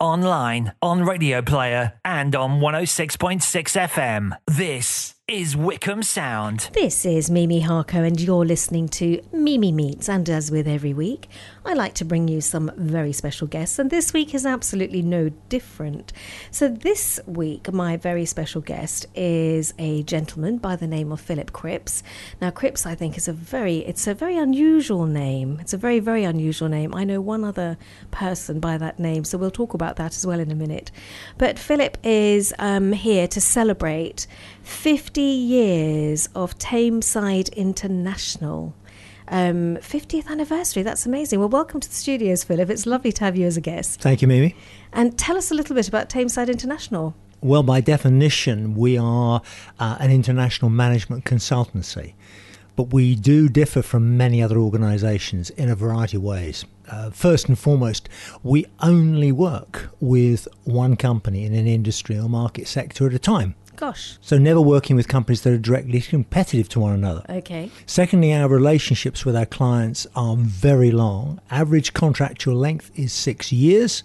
online, on Radio Player, and on 106.6 FM. This is Wycombe Sound. This is Mimi Harko, and you're listening to Mimi Meets. And as with every week, I like to bring you some very special guests, and this week is absolutely no different. So, this week, my very special guest is a gentleman by the name of Philip Cripps. Now, Cripps, I think, is a very it's a very unusual name. It's a very very unusual name. I know one other person by that name, so we'll talk about that as well in a minute. But Philip is um, here to celebrate 50 years of Thameside International. Um, 50th anniversary. That's amazing. Well, welcome to the studios, Philip. It's lovely to have you as a guest. Thank you, Mimi. And tell us a little bit about Thameside International. Well, by definition, we are uh, an international management consultancy, but we do differ from many other organisations in a variety of ways. Uh, first and foremost, we only work with one company in an industry or market sector at a time. Gosh. So, never working with companies that are directly competitive to one another. Okay. Secondly, our relationships with our clients are very long. Average contractual length is six years.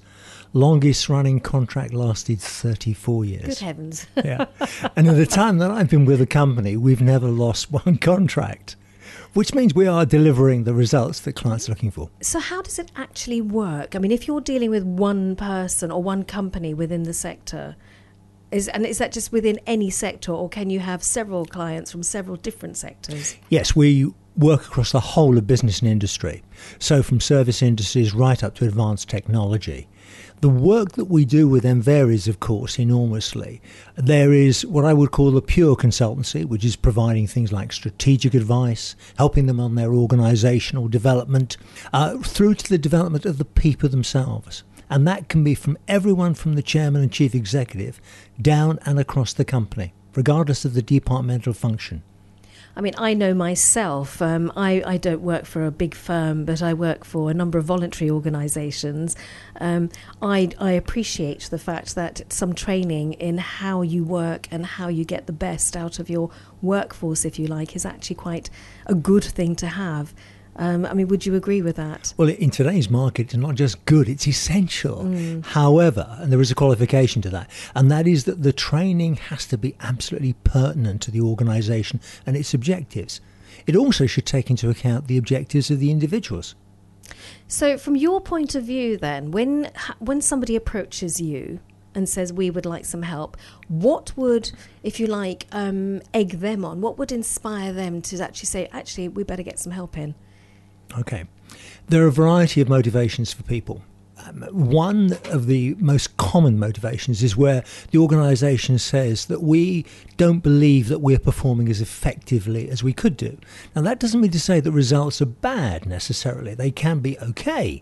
Longest running contract lasted 34 years. Good heavens. yeah. And at the time that I've been with the company, we've never lost one contract, which means we are delivering the results that clients are looking for. So, how does it actually work? I mean, if you're dealing with one person or one company within the sector, is, and is that just within any sector, or can you have several clients from several different sectors? Yes, we work across the whole of business and industry. So, from service industries right up to advanced technology. The work that we do with them varies, of course, enormously. There is what I would call the pure consultancy, which is providing things like strategic advice, helping them on their organizational development, uh, through to the development of the people themselves. And that can be from everyone from the chairman and chief executive down and across the company, regardless of the departmental function. I mean, I know myself, um, I, I don't work for a big firm, but I work for a number of voluntary organisations. Um, I, I appreciate the fact that some training in how you work and how you get the best out of your workforce, if you like, is actually quite a good thing to have. Um, I mean, would you agree with that? Well, in today's market, it's not just good, it's essential. Mm. However, and there is a qualification to that, and that is that the training has to be absolutely pertinent to the organisation and its objectives. It also should take into account the objectives of the individuals. So, from your point of view, then, when when somebody approaches you and says we would like some help, what would, if you like, um, egg them on? What would inspire them to actually say, actually, we better get some help in? Okay. There are a variety of motivations for people. Um, one of the most common motivations is where the organisation says that we don't believe that we're performing as effectively as we could do. Now, that doesn't mean to say that results are bad necessarily, they can be okay.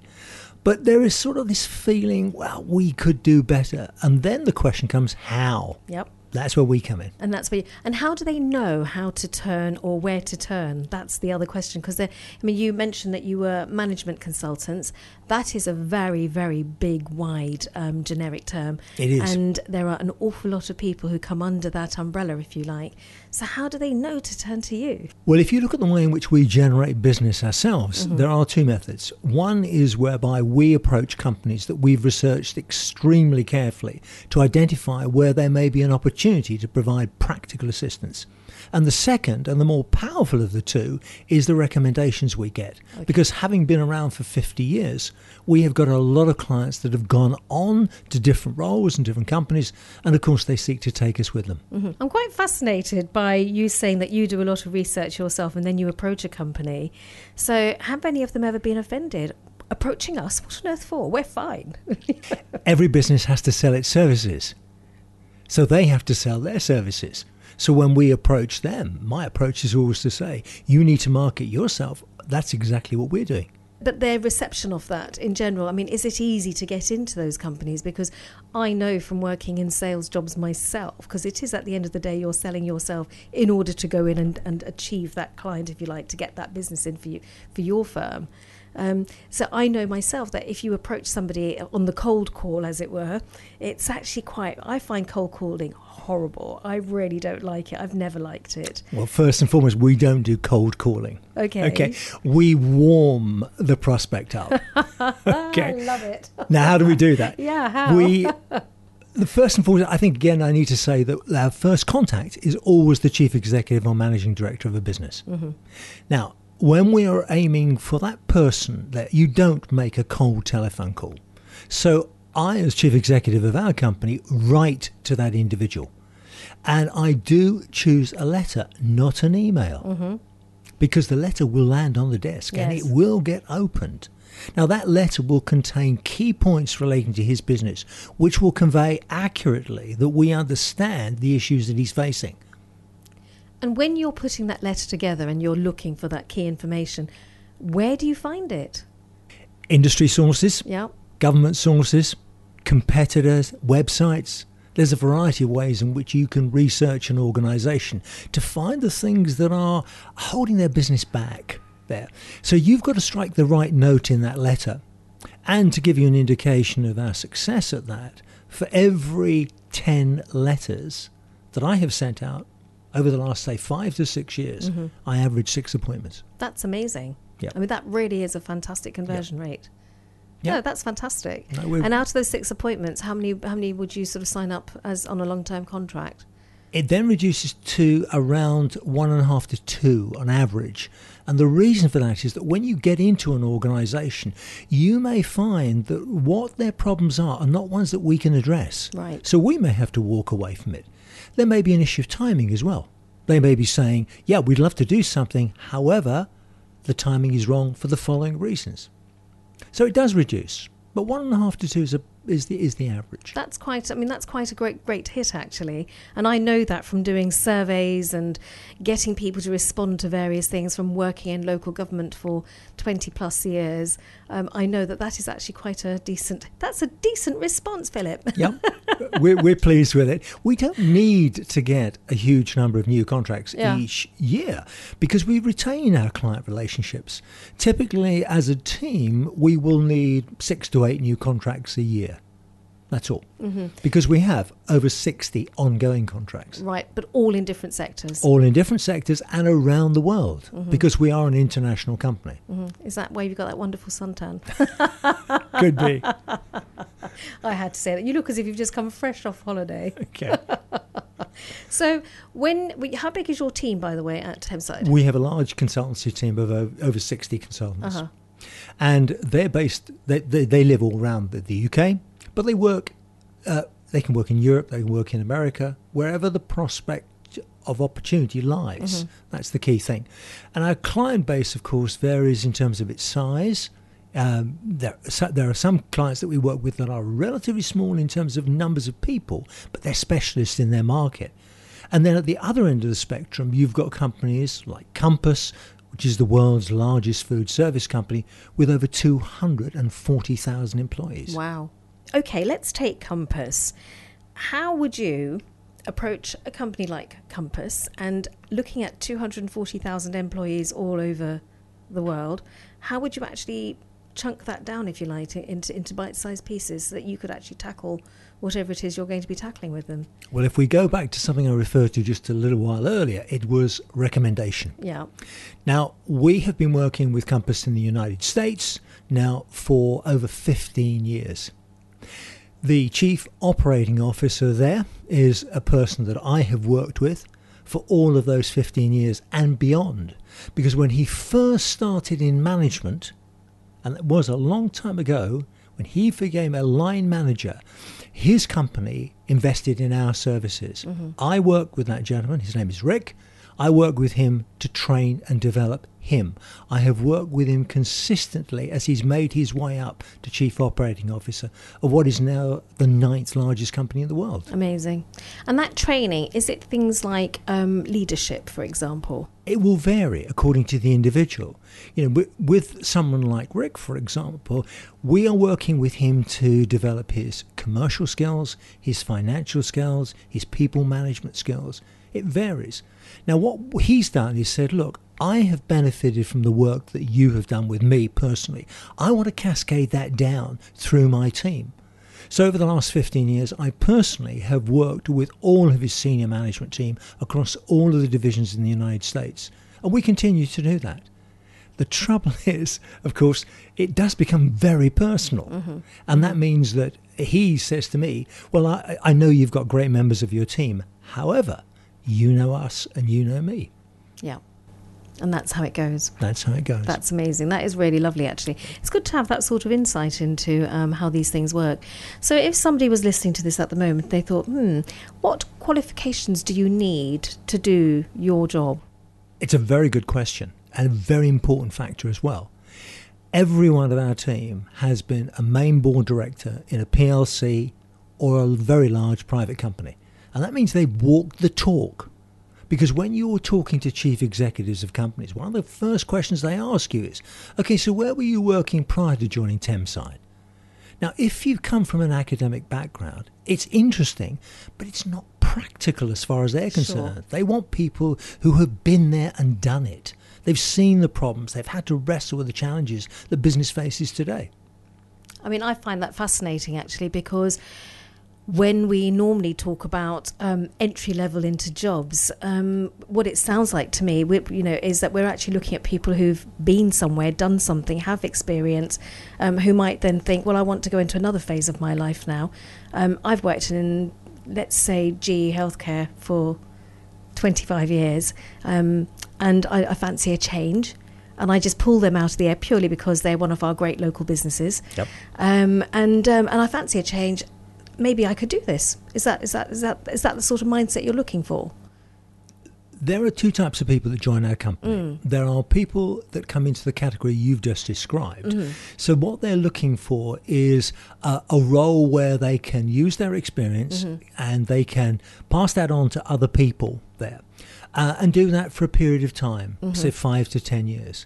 But there is sort of this feeling, well, we could do better. And then the question comes, how? Yep. That's where we come in. And that's where. You, and how do they know how to turn or where to turn? That's the other question. Because I mean, you mentioned that you were management consultants. That is a very, very big, wide, um, generic term. It is. And there are an awful lot of people who come under that umbrella, if you like. So how do they know to turn to you? Well, if you look at the way in which we generate business ourselves, mm-hmm. there are two methods. One is whereby we approach companies that we've researched extremely carefully to identify where there may be an opportunity to provide practical assistance. And the second, and the more powerful of the two, is the recommendations we get. Okay. Because having been around for 50 years, we have got a lot of clients that have gone on to different roles and different companies, and of course, they seek to take us with them. Mm-hmm. I'm quite fascinated by you saying that you do a lot of research yourself and then you approach a company. So, have any of them ever been offended? Approaching us? What on earth for? We're fine. Every business has to sell its services. So they have to sell their services. So when we approach them, my approach is always to say, you need to market yourself. That's exactly what we're doing. But their reception of that in general, I mean, is it easy to get into those companies? Because I know from working in sales jobs myself, because it is at the end of the day you're selling yourself in order to go in and, and achieve that client, if you like, to get that business in for you for your firm. Um, so I know myself that if you approach somebody on the cold call, as it were, it's actually quite. I find cold calling horrible. I really don't like it. I've never liked it. Well, first and foremost, we don't do cold calling. Okay. Okay. We warm the prospect up. I okay. love it. Now, how do we do that? Yeah, how? We. The first and foremost, I think again, I need to say that our first contact is always the chief executive or managing director of a business. Mm-hmm. Now, when we are aiming for that person, that you don't make a cold telephone call. So I, as chief executive of our company, write to that individual, and I do choose a letter, not an email, mm-hmm. because the letter will land on the desk and it will get opened. Now, that letter will contain key points relating to his business, which will convey accurately that we understand the issues that he's facing. And when you're putting that letter together and you're looking for that key information, where do you find it? Industry sources, Yeah. Government sources, competitors, websites. There's a variety of ways in which you can research an organization to find the things that are holding their business back there. So you've got to strike the right note in that letter. And to give you an indication of our success at that, for every 10 letters that I have sent out over the last, say, five to six years, mm-hmm. I average six appointments. That's amazing. Yeah. I mean, that really is a fantastic conversion rate. Yeah. No, that's fantastic. No, and out of those six appointments, how many how many would you sort of sign up as on a long term contract? It then reduces to around one and a half to two on average. And the reason for that is that when you get into an organization, you may find that what their problems are are not ones that we can address. Right. So we may have to walk away from it. There may be an issue of timing as well. They may be saying, yeah, we'd love to do something. However, the timing is wrong for the following reasons. So it does reduce. But one and a half to two is, a, is, the, is the average. That's quite. I mean, that's quite a great great hit actually. And I know that from doing surveys and getting people to respond to various things from working in local government for twenty plus years. Um, I know that that is actually quite a decent. That's a decent response, Philip. Yep. we're, we're pleased with it. We don't need to get a huge number of new contracts Yeah. each year because we retain our client relationships. Typically, as a team, we will need six to eight new contracts a year. That's all. Mm-hmm. Because we have over 60 ongoing contracts, right, but all in different sectors. all in different sectors and around the world Mm-hmm. because we are an international company. Mhm. Is that why you've got that wonderful suntan? Could be. I had to say that. You look as if you've just come fresh off holiday. Okay. So, when we, how big is your team, by the way, at Thameside? We have a large consultancy team of o- over 60 consultants. Uh-huh. And they're based, they, they, they live all around the, the UK, but they work, uh, they can work in Europe, they can work in America, wherever the prospect of opportunity lies. That's the key thing. And our client base, of course, varies in terms of its size. Um, there, so there are some clients that we work with that are relatively small in terms of numbers of people, but they're specialists in their market. And then at the other end of the spectrum, you've got companies like Compass, which is the world's largest food service company with over 240,000 employees. Wow. Okay, let's take Compass. How would you approach a company like Compass and looking at 240,000 employees all over the world, how would you actually chunk that down, if you like, into, into bite sized pieces so that you could actually tackle whatever it is you're going to be tackling with them? Well, if we go back to something I referred to just a little while earlier, it was recommendation. Yeah. Now, we have been working with Compass in the United States now for over 15 years. The chief operating officer there is a person that I have worked with for all of those 15 years and beyond. Because when he first started in management, and it was a long time ago, when he became a line manager, his company invested in our services. Mm-hmm. I work with that gentleman, his name is Rick. I work with him to train and develop him. I have worked with him consistently as he's made his way up to Chief Operating Officer of what is now the ninth largest company in the world. Amazing. And that training, is it things like um, leadership, for example? It will vary according to the individual. You know, with, with someone like Rick, for example, we are working with him to develop his commercial skills, his financial skills, his people management skills. It varies. Now, what he's done is said, look, I have benefited from the work that you have done with me personally. I want to cascade that down through my team. So, over the last 15 years, I personally have worked with all of his senior management team across all of the divisions in the United States. And we continue to do that. The trouble is, of course, it does become very personal. Mm-hmm. And that means that he says to me, Well, I, I know you've got great members of your team. However, you know us and you know me. Yeah. And that's how it goes. That's how it goes. That's amazing. That is really lovely, actually. It's good to have that sort of insight into um, how these things work. So, if somebody was listening to this at the moment, they thought, hmm, what qualifications do you need to do your job? It's a very good question and a very important factor as well. Every one of our team has been a main board director in a PLC or a very large private company. And that means they've walked the talk. Because when you're talking to chief executives of companies, one of the first questions they ask you is, okay, so where were you working prior to joining Thameside? Now, if you come from an academic background, it's interesting, but it's not practical as far as they're concerned. Sure. They want people who have been there and done it. They've seen the problems, they've had to wrestle with the challenges that business faces today. I mean, I find that fascinating actually because when we normally talk about um, entry level into jobs, um, what it sounds like to me, you know, is that we're actually looking at people who've been somewhere, done something, have experience, um, who might then think, well, I want to go into another phase of my life now. Um, I've worked in, let's say, GE Healthcare for 25 years, um, and I, I fancy a change and I just pull them out of the air purely because they're one of our great local businesses. Yep. Um, and um, and I fancy a change maybe I could do this. Is that is that is that is that the sort of mindset you're looking for? There are two types of people that join our company. Mm. There are people that come into the category you've just described. Mm-hmm. So, what they're looking for is a, a role where they can use their experience mm-hmm. and they can pass that on to other people there uh, and do that for a period of time, mm-hmm. say five to ten years.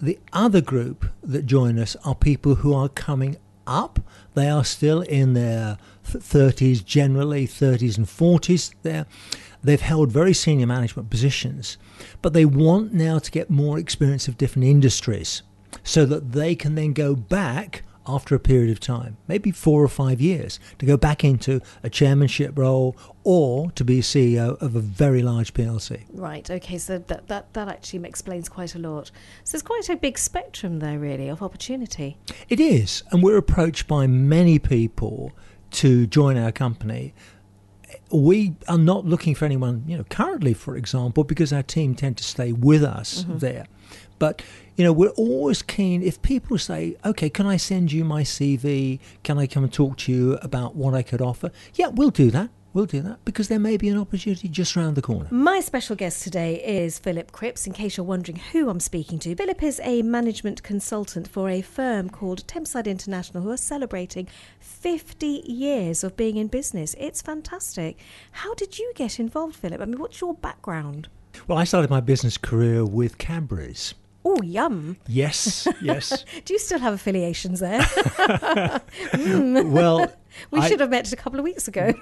The other group that join us are people who are coming up. They are still in their 30s, generally 30s and 40s there. They've held very senior management positions, but they want now to get more experience of different industries so that they can then go back after a period of time, maybe four or five years, to go back into a chairmanship role or to be CEO of a very large PLC. Right, okay, so that, that, that actually explains quite a lot. So there's quite a big spectrum there, really, of opportunity. It is, and we're approached by many people to join our company, we are not looking for anyone, you know, currently, for example, because our team tend to stay with us mm-hmm. there. But, you know, we're always keen if people say, okay, can I send you my CV? Can I come and talk to you about what I could offer? Yeah, we'll do that. We'll do that because there may be an opportunity just around the corner. My special guest today is Philip Cripps. In case you're wondering who I'm speaking to, Philip is a management consultant for a firm called Thameside International who are celebrating 50 years of being in business. It's fantastic. How did you get involved, Philip? I mean, what's your background? Well, I started my business career with Cadbury's. Oh, yum. Yes, yes. Do you still have affiliations there? mm. Well, we I, should have met a couple of weeks ago.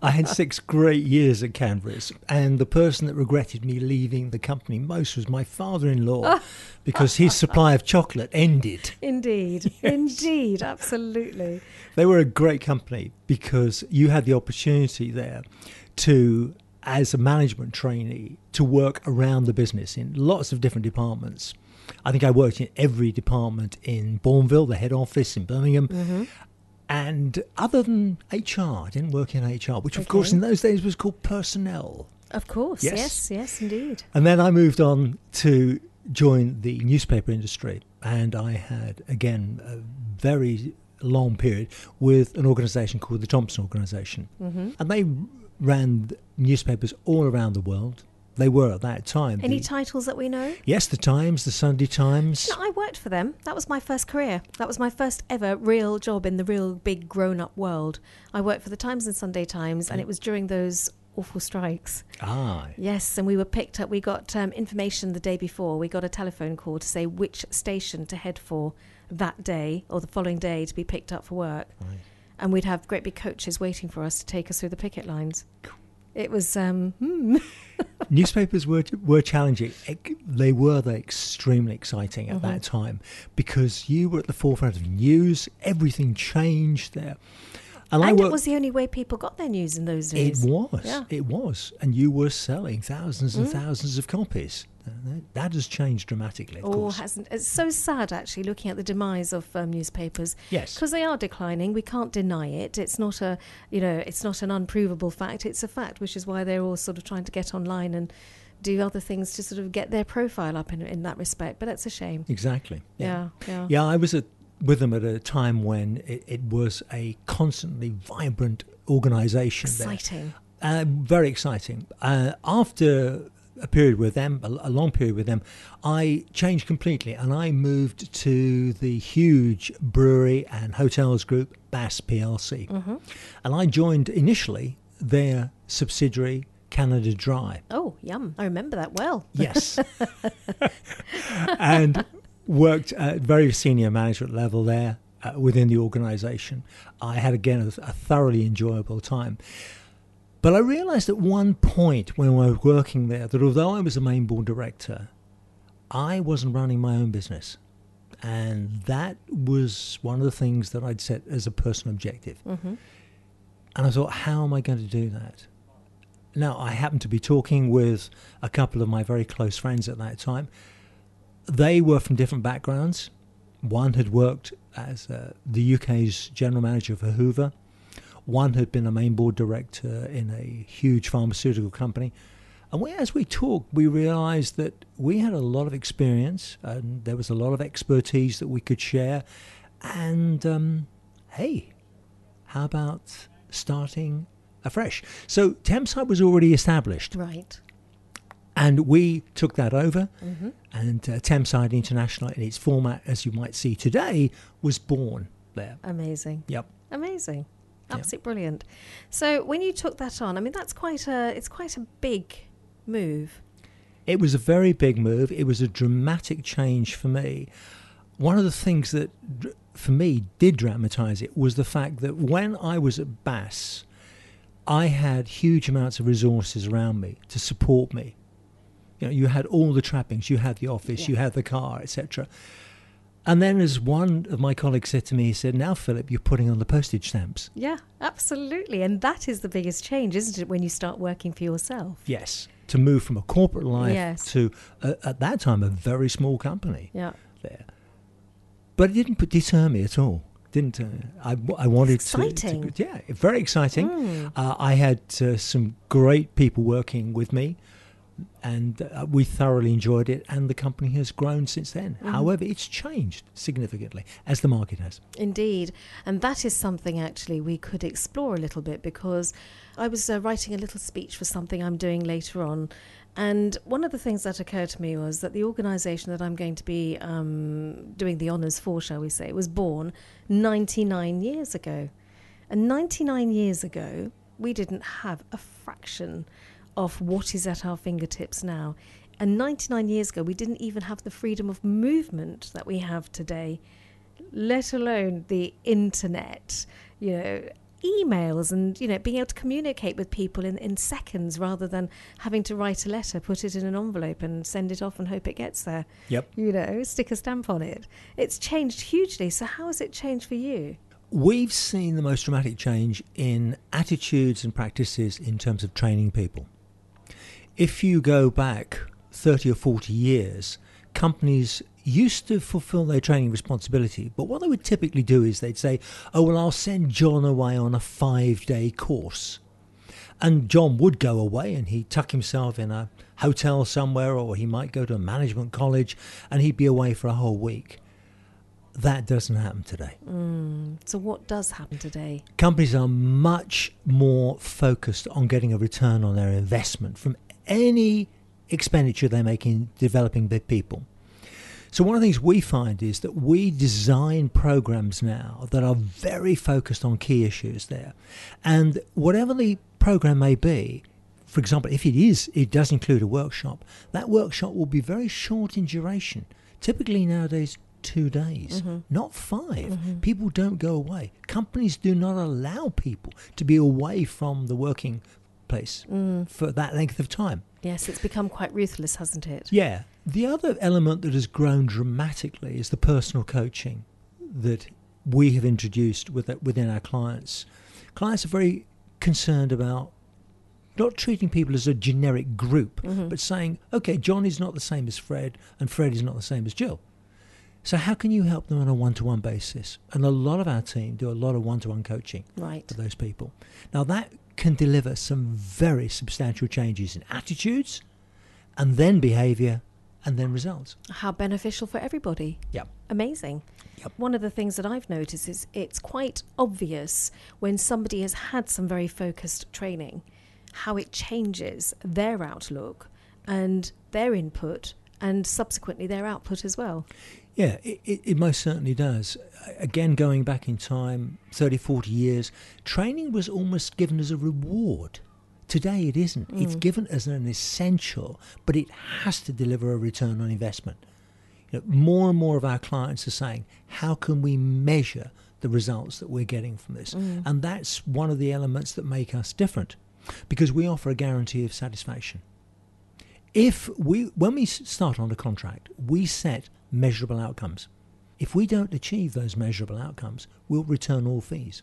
I had six great years at Cadbury's, and the person that regretted me leaving the company most was my father in law because his supply of chocolate ended. Indeed, yes. indeed, absolutely. They were a great company because you had the opportunity there to as a management trainee to work around the business in lots of different departments. I think I worked in every department in Bournville, the head office in Birmingham. Mm-hmm. And other than HR, I didn't work in HR, which, okay. of course, in those days was called personnel. Of course, yes, yes, yes, indeed. And then I moved on to join the newspaper industry. And I had, again, a very long period with an organisation called the Thomson Organisation. Mm-hmm. And they ran newspapers all around the world. They were at that time. Any the, titles that we know? Yes, the Times, the Sunday Times. I worked for them. That was my first career. That was my first ever real job in the real big grown up world. I worked for the Times and Sunday Times, and it was during those awful strikes. Ah. Yes, and we were picked up. We got um, information the day before. We got a telephone call to say which station to head for that day or the following day to be picked up for work. Right and we'd have great big coaches waiting for us to take us through the picket lines. It was, um, hmm. Newspapers were were challenging. They were they extremely exciting at Mm-hmm. that time because you were at the forefront of news. Everything changed there, and, I and it was the only way people got their news in those days. it was. Yeah. Mm. It was, and you were selling thousands and thousands of copies. That- has changed dramatically, of Or course. hasn't. It's so sad, actually, looking at the demise of um, newspapers. Yes. because they are declining. We can't deny it. It's not a, you know, it's not an unprovable fact. It's a fact, which is why they're all sort of trying to get online and do other things to sort of get their profile up in in that respect. But that's a shame. Exactly. Yeah, yeah. Yeah, I was at, with them at a time when it, it was a constantly vibrant organisation. there. Exciting. Uh, very exciting. Uh, after a period with them, a, long period with them, I changed completely and I moved to the huge brewery and hotels group, Bass PLC. Mm-hmm. And I joined initially their subsidiary, Canada Dry. Oh, yum! I remember that well. Yes. and worked at very senior management level there uh, within the organization. I had, again, a, a thoroughly enjoyable time. But I realized at one point when I was working there that although I was a main board director, I wasn't running my own business. And that was one of the things that I'd set as a personal objective. Mm-hmm. And I thought, how am I going to do that? Now, I happened to be talking with a couple of my very close friends at that time. They were from different backgrounds. One had worked as uh, the UK's general manager for Hoover. One had been a main board director in a huge pharmaceutical company. And we, as we talked, we realized that we had a lot of experience and there was a lot of expertise that we could share. And um, hey, how about starting afresh? So Thameside was already established, Right. and we took that over. Mm-hmm. And uh, Thameside International, in its format as you might see today, was born there. Amazing. Yep. Amazing. Yeah. Absolutely brilliant. So when you took that on, I mean that's quite a it's quite a big move. It was a very big move. It was a dramatic change for me. One of the things that, for me, did dramatize it was the fact that when I was at Bass, I had huge amounts of resources around me to support me. You know, you had all the trappings, you had the office, Yeah. you had the car, etc. And then, as one of my colleagues said to me, he said, "Now, Philip, you're putting on the postage stamps." Yeah, absolutely. And that is the biggest change, isn't it, when you start working for yourself? Yes, to move from a corporate life Yes. to, uh, at that time, a very small company. Yeah. there. But it didn't deter me at all. Didn't uh, I? I wanted to- Exciting. to, Yeah, very exciting. Mm. Uh, I had uh, some great people working with me, and uh, we thoroughly enjoyed it. And the company has grown since then. Mm-hmm. However, it's changed significantly as the market has. Indeed. And that is something actually we could explore a little bit because I was uh, writing a little speech for something I'm doing later on. And one of the things that occurred to me was that the organisation that I'm going to be um, doing the honours for, shall we say, was born 99 years ago. And 99 years ago, we didn't have a fraction of what is at our fingertips now. And 99 years ago, we didn't even have the freedom of movement that we have today let alone the internet, you know, emails and, you know, being able to communicate with people in, in seconds rather than having to write a letter, put it in an envelope and send it off and hope it gets there. Yep. You know, stick a stamp on it. It's changed hugely. So, how has it changed for you? We've seen the most dramatic change in attitudes and practices in terms of training people. If you go back 30 or 40 years, companies used to fulfill their training responsibility, but what they would typically do is they'd say, Oh, well, I'll send John away on a five day course. And John would go away and he'd tuck himself in a hotel somewhere, or he might go to a management college and he'd be away for a whole week. That doesn't happen today. Mm, so, what does happen today? companies are much more focused on getting a return on their investment from any expenditure they make in developing their people. So one of the things we find is that we design programs now that are very focused on key issues there. And whatever the program may be, for example, if it is it does include a workshop, that workshop will be very short in duration. Typically nowadays two days, mm-hmm. not 5 mm-hmm. People don't go away. Companies do not allow people to be away from the working workplace mm. for that length of time. Yes, it's become quite ruthless, hasn't it? Yeah. The other element that has grown dramatically is the personal coaching that we have introduced with, within our clients. Clients are very concerned about not treating people as a generic group, mm-hmm. but saying, okay, John is not the same as Fred, and Fred is not the same as Jill. So, how can you help them on a one to one basis? And a lot of our team do a lot of one to one coaching Right. for those people. Now, that can deliver some very substantial changes in attitudes, and then behavior, and then results. How beneficial for everybody. Yep. Amazing. Yep. One of the things that I've noticed is it's quite obvious when somebody has had some very focused training how it changes their outlook and their input and subsequently their output as well. Yeah, it, it, it most certainly does. Again, going back in time, 30, 40 years, training was almost given as a reward. Today it isn't. It's mm. given as an essential, but it has to deliver a return on investment. You know, more and more of our clients are saying, how can we measure the results that we're getting from this? Mm. And that's one of the elements that make us different because we offer a guarantee of satisfaction if we when we start on a contract we set measurable outcomes. If we don't achieve those measurable outcomes we'll return all fees.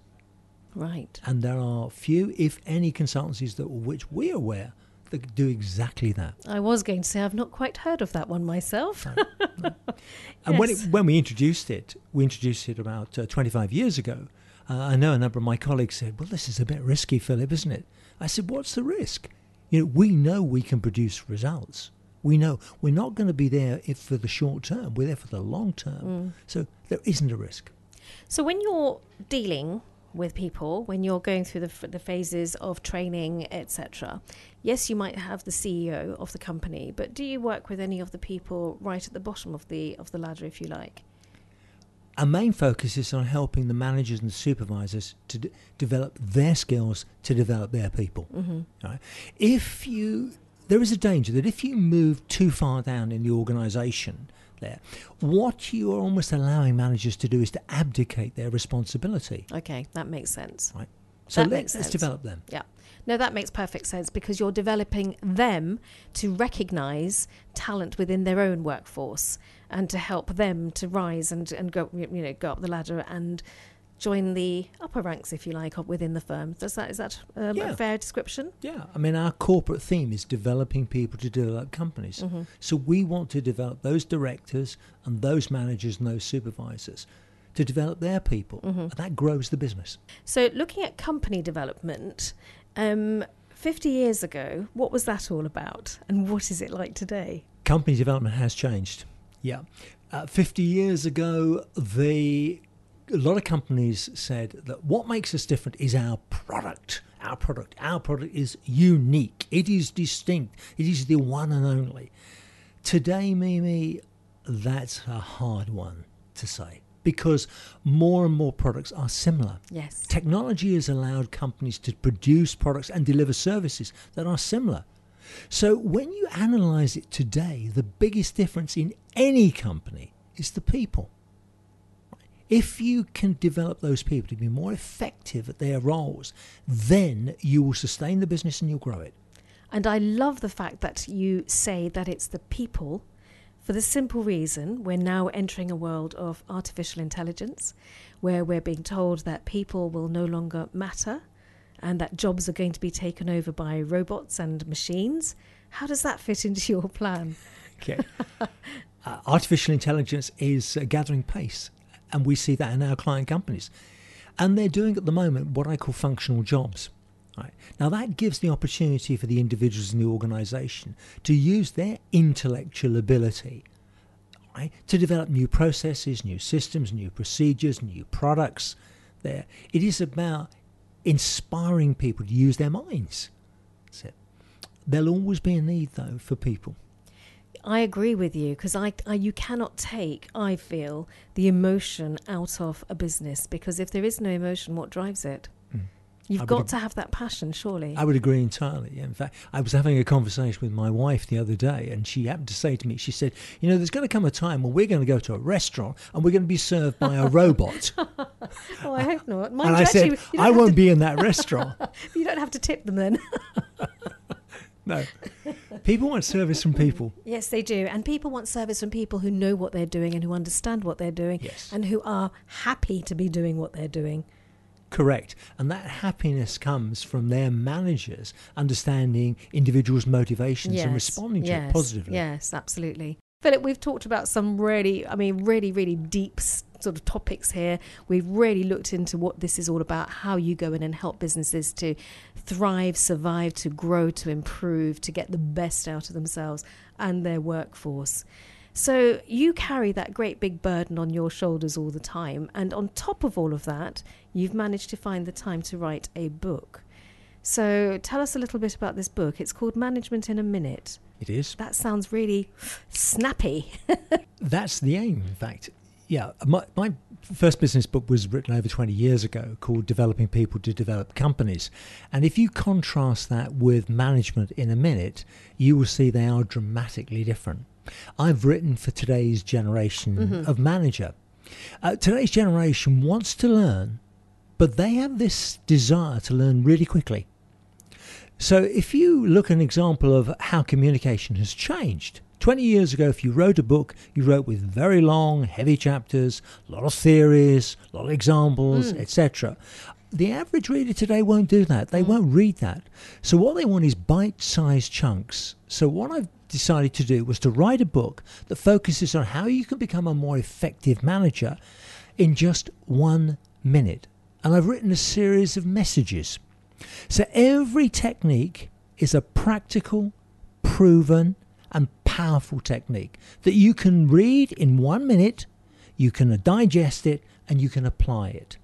Right. and there are few if any consultancies that which we're aware that do exactly that. I was going to say I've not quite heard of that one myself. and when, it, when we introduced it we introduced it about uh, 25 years ago uh, i know a number of my colleagues said well this is a bit risky philip isn't it? I said what's the risk? You know we know we can produce results we know we're not going to be there if for the short term we're there for the long term mm. so there isn't a risk So when you're dealing with people, when you're going through the, the phases of training, etc., yes, you might have the CEO of the company, but do you work with any of the people right at the bottom of the of the ladder, if you like? our main focus is on helping the managers and the supervisors to d- develop their skills to develop their people. Mm-hmm. Right? If you, there is a danger that if you move too far down in the organisation, there, what you are almost allowing managers to do is to abdicate their responsibility. Okay, that makes sense. Right. So That let, makes let's develop them. Yeah. No, that makes perfect sense because you're developing them to recognize talent within their own workforce and to help them to rise and, and go you know go up the ladder and join the upper ranks if you like up within the firm. Does that is that um, Yeah. a fair description? Yeah, I mean, our corporate theme is developing people to develop companies. Mm-hmm. So we want to develop those directors and those managers and those supervisors to develop their people. Mm-hmm. And that grows the business. So looking at company development, um, 50 years ago, what was that all about and what is it like today? Company development has changed. Yeah. Uh, 50 years ago, the a lot of companies said that what makes us different is our product. Our product. Our product is unique. It is distinct. It is the one and only. Today, Mimi, that's a hard one to say because more and more products are similar. Yes. Technology has allowed companies to produce products and deliver services that are similar. So when you analyze it today, the biggest difference in any company is the people. If you can develop those people to be more effective at their roles, then you will sustain the business and you'll grow it. And I love the fact that you say that it's the people for the simple reason we're now entering a world of artificial intelligence where we're being told that people will no longer matter and that jobs are going to be taken over by robots and machines. How does that fit into your plan? Okay. uh, artificial intelligence is uh, gathering pace, and we see that in our client companies. And they're doing at the moment what I call functional jobs. Right. Now, that gives the opportunity for the individuals in the organization to use their intellectual ability right, to develop new processes, new systems, new procedures, new products. There, it is about inspiring people to use their minds. That's it. There'll always be a need, though, for people. I agree with you because I, I you cannot take I feel the emotion out of a business because if there is no emotion, what drives it? Hmm. You've I got to have that passion, surely. I would agree entirely. In fact, I was having a conversation with my wife the other day, and she happened to say to me, she said, You know, there's going to come a time when we're going to go to a restaurant and we're going to be served by a robot. oh, I hope not. Mind and I said, actually, I won't be in that restaurant. You don't have to tip them then. no. People want service from people. yes, they do. And people want service from people who know what they're doing and who understand what they're doing Yes. and who are happy to be doing what they're doing. Correct. And that happiness comes from their managers understanding individuals' motivations and responding to yes, it positively. Yes, absolutely. Philip, we've talked about some really, I mean, really, really deep s- sort of topics here. We've really looked into what this is all about, how you go in and help businesses to thrive, survive, to grow, to improve, to get the best out of themselves and their workforce. So you carry that great big burden on your shoulders all the time. And on top of all of that, you've managed to find the time to write a book. So tell us a little bit about this book. It's called Management in a Minute. It is. That sounds really snappy. That's the aim, in fact. Yeah, my, my first business book was written over 20 years ago called Developing People to Develop Companies. And if you contrast that with Management in a Minute, you will see they are dramatically different. I've written for today's generation of manager. Uh, today's generation wants to learn, but they have this desire to learn really quickly. So if you look at an example of how communication has changed, 20 years ago, if you wrote a book, you wrote with very long, heavy chapters, a lot of theories, a lot of examples, hmm. etc. The average reader today won't do that. They hmm. won't read that. So what they want is bite-sized chunks. So what I've decided to do was to write a book that focuses on how you can become a more effective manager in just one minute. And I've written a series of messages. So every technique is a practical, proven, and powerful technique that you can read in one minute, you can digest it, and you can apply it.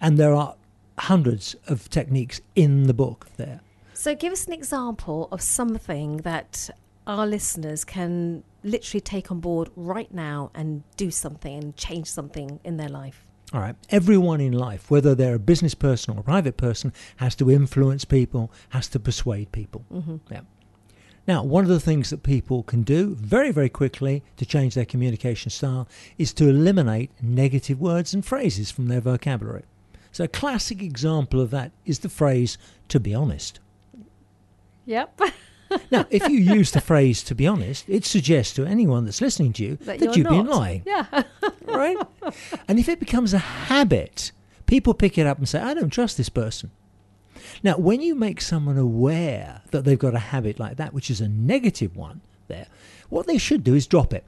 And there are hundreds of techniques in the book there. so, give us an example of something that our listeners can literally take on board right now and do something and change something in their life. All right. Everyone in life, whether they're a business person or a private person, has to influence people, has to persuade people. Mm-hmm. Yeah. Now, one of the things that people can do very, very quickly to change their communication style is to eliminate negative words and phrases from their vocabulary. So, a classic example of that is the phrase, to be honest. Yep. Now, if you use the phrase, to be honest, it suggests to anyone that's listening to you That that, you've been lying. yeah. right? and if it becomes a habit, people pick it up and say, I don't trust this person. Now, when you make someone aware that they've got a habit like that, which is a negative one there, what they should do is drop it.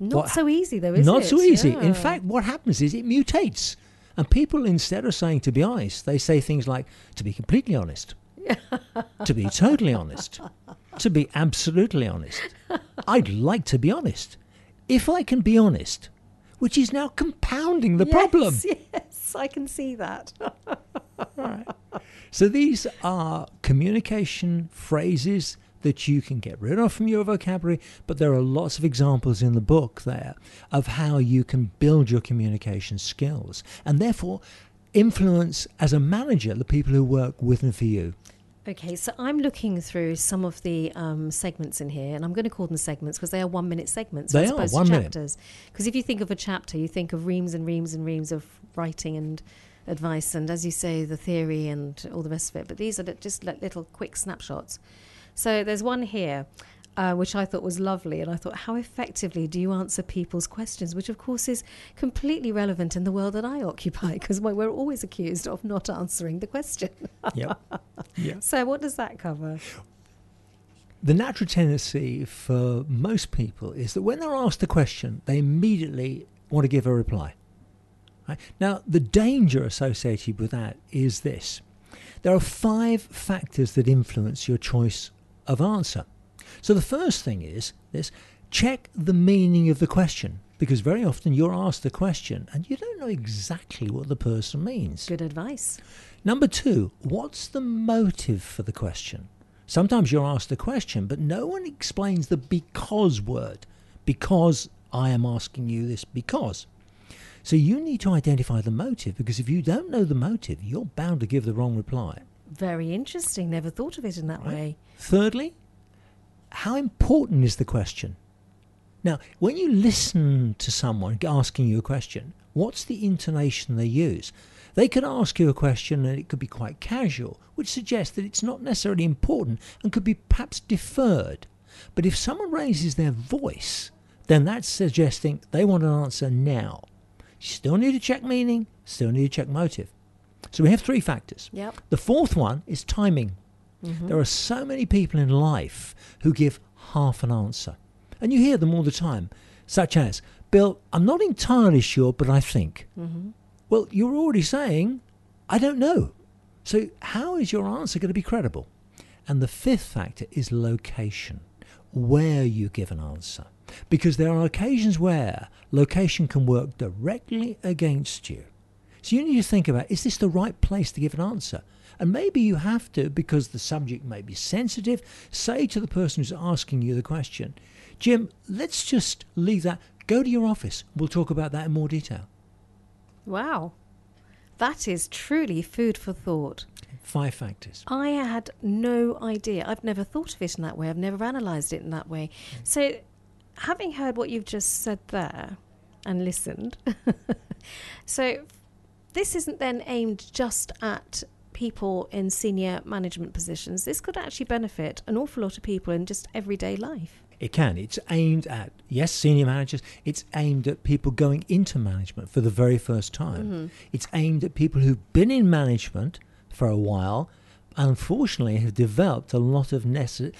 Not What- so easy, though, is it? Not so easy. Yeah. In fact, what happens is it mutates. And people, instead of saying to be honest, they say things like to be completely honest, to be totally honest, to be absolutely honest. I'd like to be honest. If I can be honest, which is now compounding the yes, problem. Yes, I can see that. So these are communication phrases that you can get rid of from your vocabulary, but there are lots of examples in the book there of how you can build your communication skills and therefore influence as a manager the people who work with and for you. Okay, so I'm looking through some of the um, segments in here, and I'm going to call them segments because they are one minute segments They are, one to chapters. Because if you think of a chapter, you think of reams and reams and reams of writing and advice, and as you say, the theory and all the rest of it. But these are just li- little quick snapshots. So there's one here. Uh, which I thought was lovely, and I thought, how effectively do you answer people's questions? Which, of course, is completely relevant in the world that I occupy, because we're always accused of not answering the question. Yep. yeah. So, what does that cover? The natural tendency for most people is that when they're asked a question, they immediately want to give a reply. Right? Now, the danger associated with that is this there are five factors that influence your choice of answer. So, the first thing is this check the meaning of the question, because very often you're asked a question and you don't know exactly what the person means. Good advice. Number two, what's the motive for the question? Sometimes you're asked a question, but no one explains the because word. Because I am asking you this because. So you need to identify the motive because if you don't know the motive, you're bound to give the wrong reply. Very interesting. Never thought of it in that Right. way. Thirdly, how important is the question? Now, when you listen to someone asking you a question, what's the intonation they use? They could ask you a question and it could be quite casual, which suggests that it's not necessarily important and could be perhaps deferred. But if someone raises their voice, then that's suggesting they want an answer now. You still need to check meaning, still need to check motive. So we have three factors. Yep. The fourth one is timing. Mm-hmm. There are so many people in life who give half an answer. And you hear them all the time, such as, Bill, I'm not entirely sure, but I think. Mm-hmm. Well, you're already saying, I don't know. So, how is your answer going to be credible? And the fifth factor is location, where you give an answer. Because there are occasions where location can work directly against you. So you need to think about is this the right place to give an answer? And maybe you have to, because the subject may be sensitive, say to the person who's asking you the question, Jim, let's just leave that. Go to your office. We'll talk about that in more detail. Wow. That is truly food for thought. Five factors. I had no idea. I've never thought of it in that way. I've never analysed it in that way. Mm. So, having heard what you've just said there and listened, so this isn't then aimed just at people in senior management positions. This could actually benefit an awful lot of people in just everyday life. It can. It's aimed at, yes, senior managers. It's aimed at people going into management for the very first time. Mm-hmm. It's aimed at people who've been in management for a while, unfortunately, have developed a lot of, nece-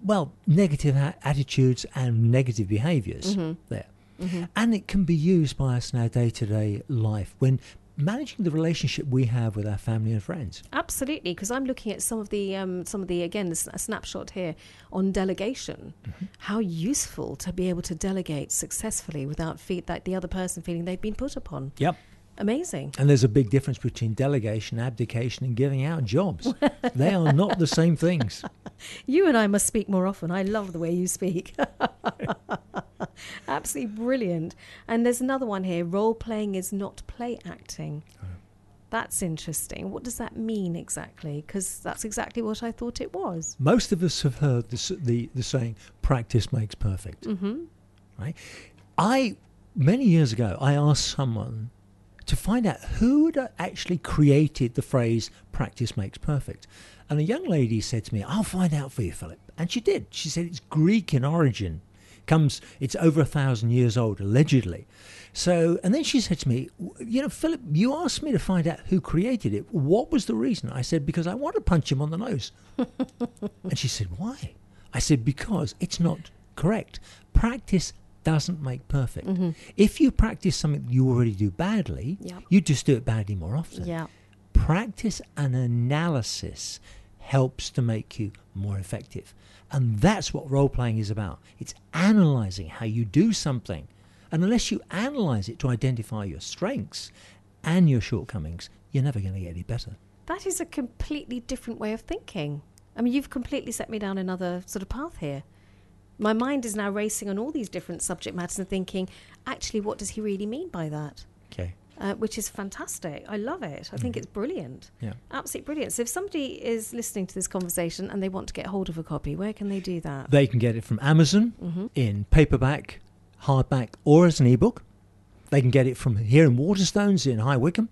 well, negative a- attitudes and negative behaviors mm-hmm. there. Mm-hmm. And it can be used by us in our day to day life when managing the relationship we have with our family and friends. Absolutely, because I'm looking at some of the um, some of the again a snapshot here on delegation. How useful to be able to delegate successfully without fe- that the other person feeling they've been put upon. Yep. Amazing. And there's a big difference between delegation, abdication, and giving out jobs. they are not the same things. You and I must speak more often. I love the way you speak. Absolutely brilliant. And there's another one here. Role playing is not play acting. That's interesting. What does that mean exactly? Because that's exactly what I thought it was. Most of us have heard the, the, the saying, practice makes perfect. Mm-hmm. Right? I, many years ago, I asked someone to find out who had actually created the phrase practice makes perfect. And a young lady said to me, I'll find out for you, Philip. And she did. She said it's Greek in origin. Comes, it's over a thousand years old, allegedly. So, and then she said to me, You know, Philip, you asked me to find out who created it. What was the reason? I said, Because I want to punch him on the nose. and she said, Why? I said, Because it's not correct. Practice doesn't make perfect. Mm-hmm. If you practice something you already do badly, Yep. you just do it badly more often. Yeah. Practice and analysis helps to make you more effective. And that's what role playing is about. It's analyzing how you do something. And unless you analyze it to identify your strengths and your shortcomings, you're never going to get any better. That is a completely different way of thinking. I mean, you've completely set me down another sort of path here. My mind is now racing on all these different subject matters and thinking, actually, what does he really mean by that? Okay. Uh, which is fantastic. I love it. I think it's brilliant. Yeah. Absolutely brilliant. So, if somebody is listening to this conversation and they want to get hold of a copy, where can they do that? They can get it from Amazon in paperback, hardback, or as an ebook. They can get it from here in Waterstones in High Wycombe,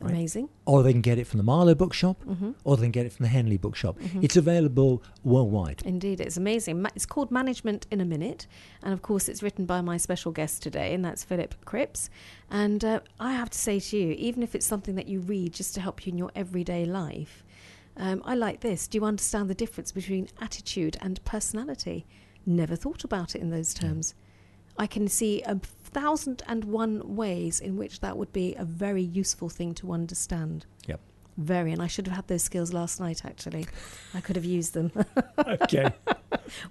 right. Amazing. or they can get it from the Marlow Bookshop, hmm or they can get it from the Henley Bookshop. It's available worldwide. Indeed, it's amazing. Ma- It's called Management in a Minute, and of course, it's written by my special guest today, and that's Philip Cripps. And uh, I have to say to you, even if it's something that you read just to help you in your everyday life, um, I like this. Do you understand the difference between attitude and personality? Never thought about it in those terms. I can see a thousand and one ways in which that would be a very useful thing to understand. Yep. Very, and I should have had those skills last night. Actually, I could have used them. Okay.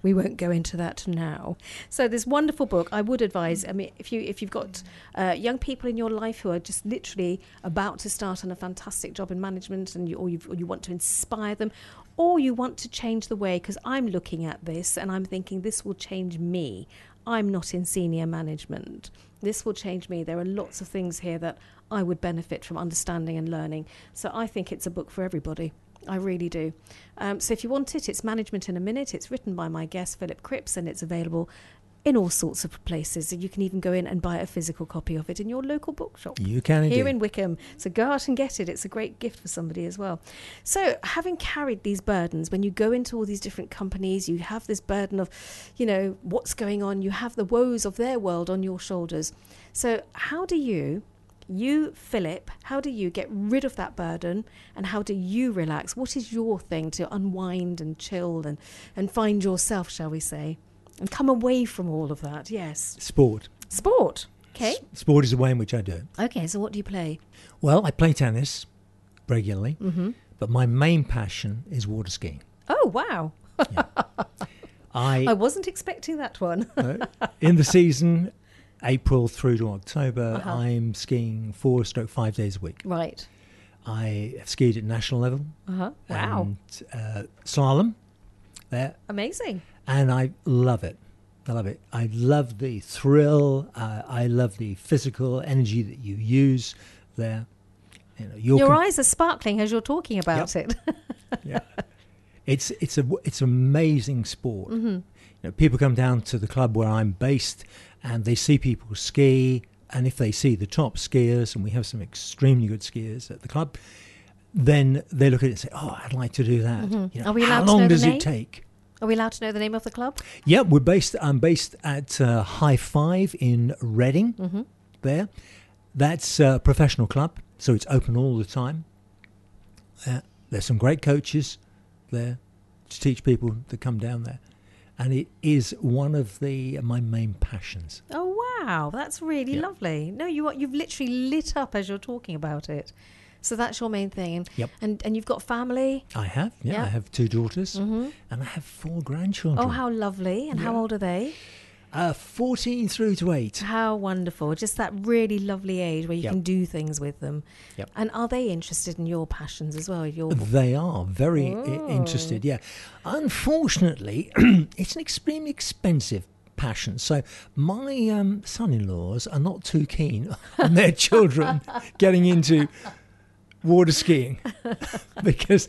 we won't go into that now. So this wonderful book, I would advise. I mean, if you if you've got uh, young people in your life who are just literally about to start on a fantastic job in management, and you, or, you've, or you want to inspire them, or you want to change the way, because I'm looking at this and I'm thinking this will change me. I'm not in senior management. This will change me. There are lots of things here that I would benefit from understanding and learning. So I think it's a book for everybody. I really do. Um, so if you want it, it's Management in a Minute. It's written by my guest, Philip Cripps, and it's available in all sorts of places. And you can even go in and buy a physical copy of it in your local bookshop. You can Here indeed. in Wycombe. So go out and get it. It's a great gift for somebody as well. So, having carried these burdens, when you go into all these different companies, you have this burden of, you know, what's going on. You have the woes of their world on your shoulders. So, how do you, you, Philip, how do you get rid of that burden and how do you relax? What is your thing to unwind and chill and, and find yourself, shall we say? And come away from all of that. Yes. Sport. Sport. Okay. S- Sport is the way in which I do it. Okay. So, what do you play? Well, I play tennis regularly, Mm-hmm. but my main passion is water skiing. Oh, wow. I, I wasn't expecting that one. uh, in the season, April through to October, Uh-huh. I'm skiing four stroke five days a week. right. I have skied at national level. Uh huh. Wow. And uh, slalom there, Amazing. And I love it. I love it. I love the thrill. Uh, I love the physical energy that you use there. You know, you're Your com- eyes are sparkling as you're talking about it. yeah. It's it's a it's amazing sport. Mm-hmm. You know, people come down to the club where I'm based, and they see people ski. And if they see the top skiers, and we have some extremely good skiers at the club, then they look at it and say, "Oh, I'd like to do that." You know, Mm-hmm. Are we how long know does it take? Are we allowed to know the name of the club? Yeah, we're based. I'm based at uh, High Five in Reading. Mm-hmm. There, that's a professional club, so it's open all the time. Uh, there's some great coaches there to teach people to come down there, and it is one of the my main passions. Oh wow, that's really Yeah. lovely. No, you are, you've literally lit up as you're talking about it. So that's your main thing. Yep. And and you've got family. I have, yeah, Yeah. I have two daughters, hmm and I have four grandchildren. Oh, how lovely! And how old are they? Uh, Fourteen through to eight. How wonderful! Just that really lovely age where you Yep. can do things with them. Yep. And are they interested in your passions as well? Your They are very i- Oh. interested, yeah. Unfortunately, it's an extremely expensive passion. So my um, son-in-laws are not too keen on their children getting into water skiing because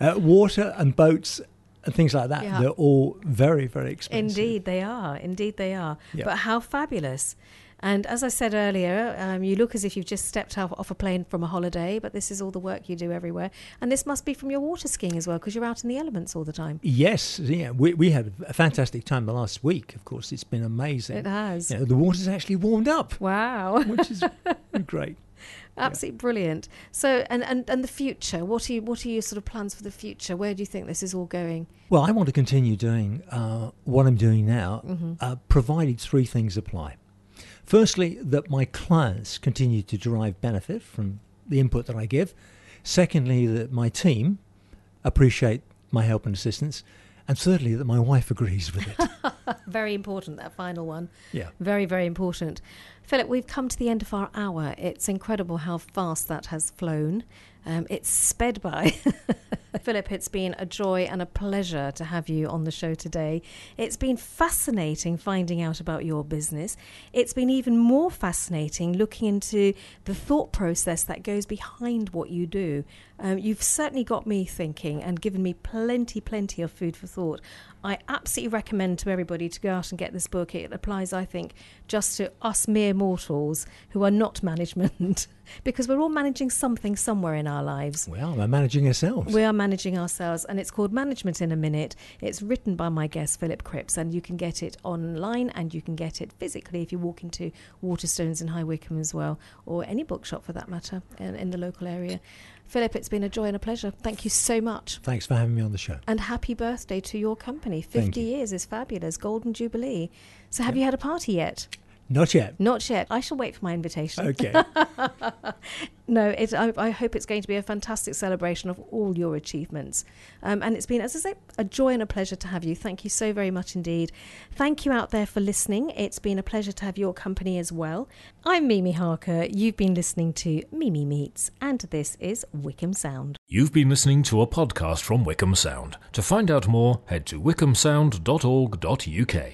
uh, water and boats and things like that, Yeah. they're all very, very expensive. Indeed, they are. Indeed, they are. Yeah. But how fabulous. And as I said earlier, um, you look as if you've just stepped off, off a plane from a holiday, but this is all the work you do everywhere. And this must be from your water skiing as well, because you're out in the elements all the time. Yes, yeah, we, we had a fantastic time the last week. Of course, it's been amazing. It has. You know, the water's actually warmed up, Wow. which is great. Absolutely brilliant. So, and, and, and the future, what are, you, what are your sort of plans for the future? Where do you think this is all going? Well, I want to continue doing uh, what I'm doing now, uh, provided three things apply. Firstly, that my clients continue to derive benefit from the input that I give. Secondly, that my team appreciate my help and assistance. And thirdly, that my wife agrees with it. Very important, that final one. yeah. Very, very important. Philip, we've come to the end of our hour. It's incredible how fast that has flown. Um, it's sped by. Philip, it's been a joy and a pleasure to have you on the show today. It's been fascinating finding out about your business. It's been even more fascinating looking into the thought process that goes behind what you do. Um, you've certainly got me thinking and given me plenty, plenty of food for thought. I absolutely recommend to everybody to go out and get this book. It applies, I think, just to us mere mortals who are not management, because we're all managing something somewhere in our lives. Well, we're managing ourselves. We are managing ourselves, and it's called Management in a Minute. It's written by my guest, Philip Cripps, and you can get it online and you can get it physically if you walk into Waterstones in High Wycombe as well, or any bookshop for that matter in, in the local area. Philip, it's been a joy and a pleasure. Thank you so much. Thanks for having me on the show. And happy birthday to your company. 50 you. years is fabulous. Golden Jubilee. So, have you had a party yet? Not yet. Not yet. I shall wait for my invitation. Okay. No, it, I, I hope it's going to be a fantastic celebration of all your achievements. Um, and it's been, as I say, a joy and a pleasure to have you. Thank you so very much indeed. Thank you out there for listening. It's been a pleasure to have your company as well. I'm Mimi Harker. You've been listening to Mimi Meets, and this is Wycombe Sound. You've been listening to a podcast from Wycombe Sound. To find out more, head to wycombesound.org.uk.